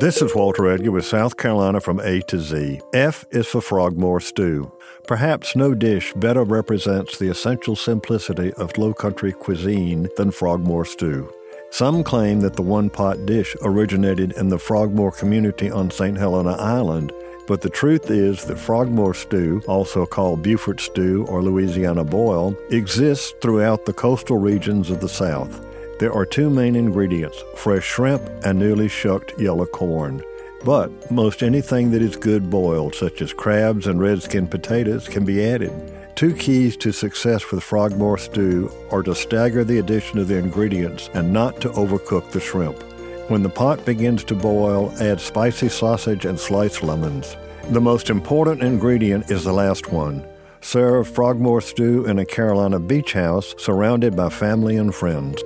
This is Walter Edgar with South Carolina from A to Z. F is for Frogmore Stew. Perhaps no dish better represents the essential simplicity of low country cuisine than Frogmore Stew. Some claim that the one pot dish originated in the Frogmore community on St. Helena Island, but the truth is that Frogmore stew, also called Beaufort stew or Louisiana boil, exists throughout the coastal regions of the South. There are two main ingredients fresh shrimp and newly shucked yellow corn. But most anything that is good boiled, such as crabs and redskin potatoes, can be added. Two keys to success with Frogmore stew are to stagger the addition of the ingredients and not to overcook the shrimp. When the pot begins to boil, add spicy sausage and sliced lemons. The most important ingredient is the last one. Serve Frogmore stew in a Carolina beach house surrounded by family and friends.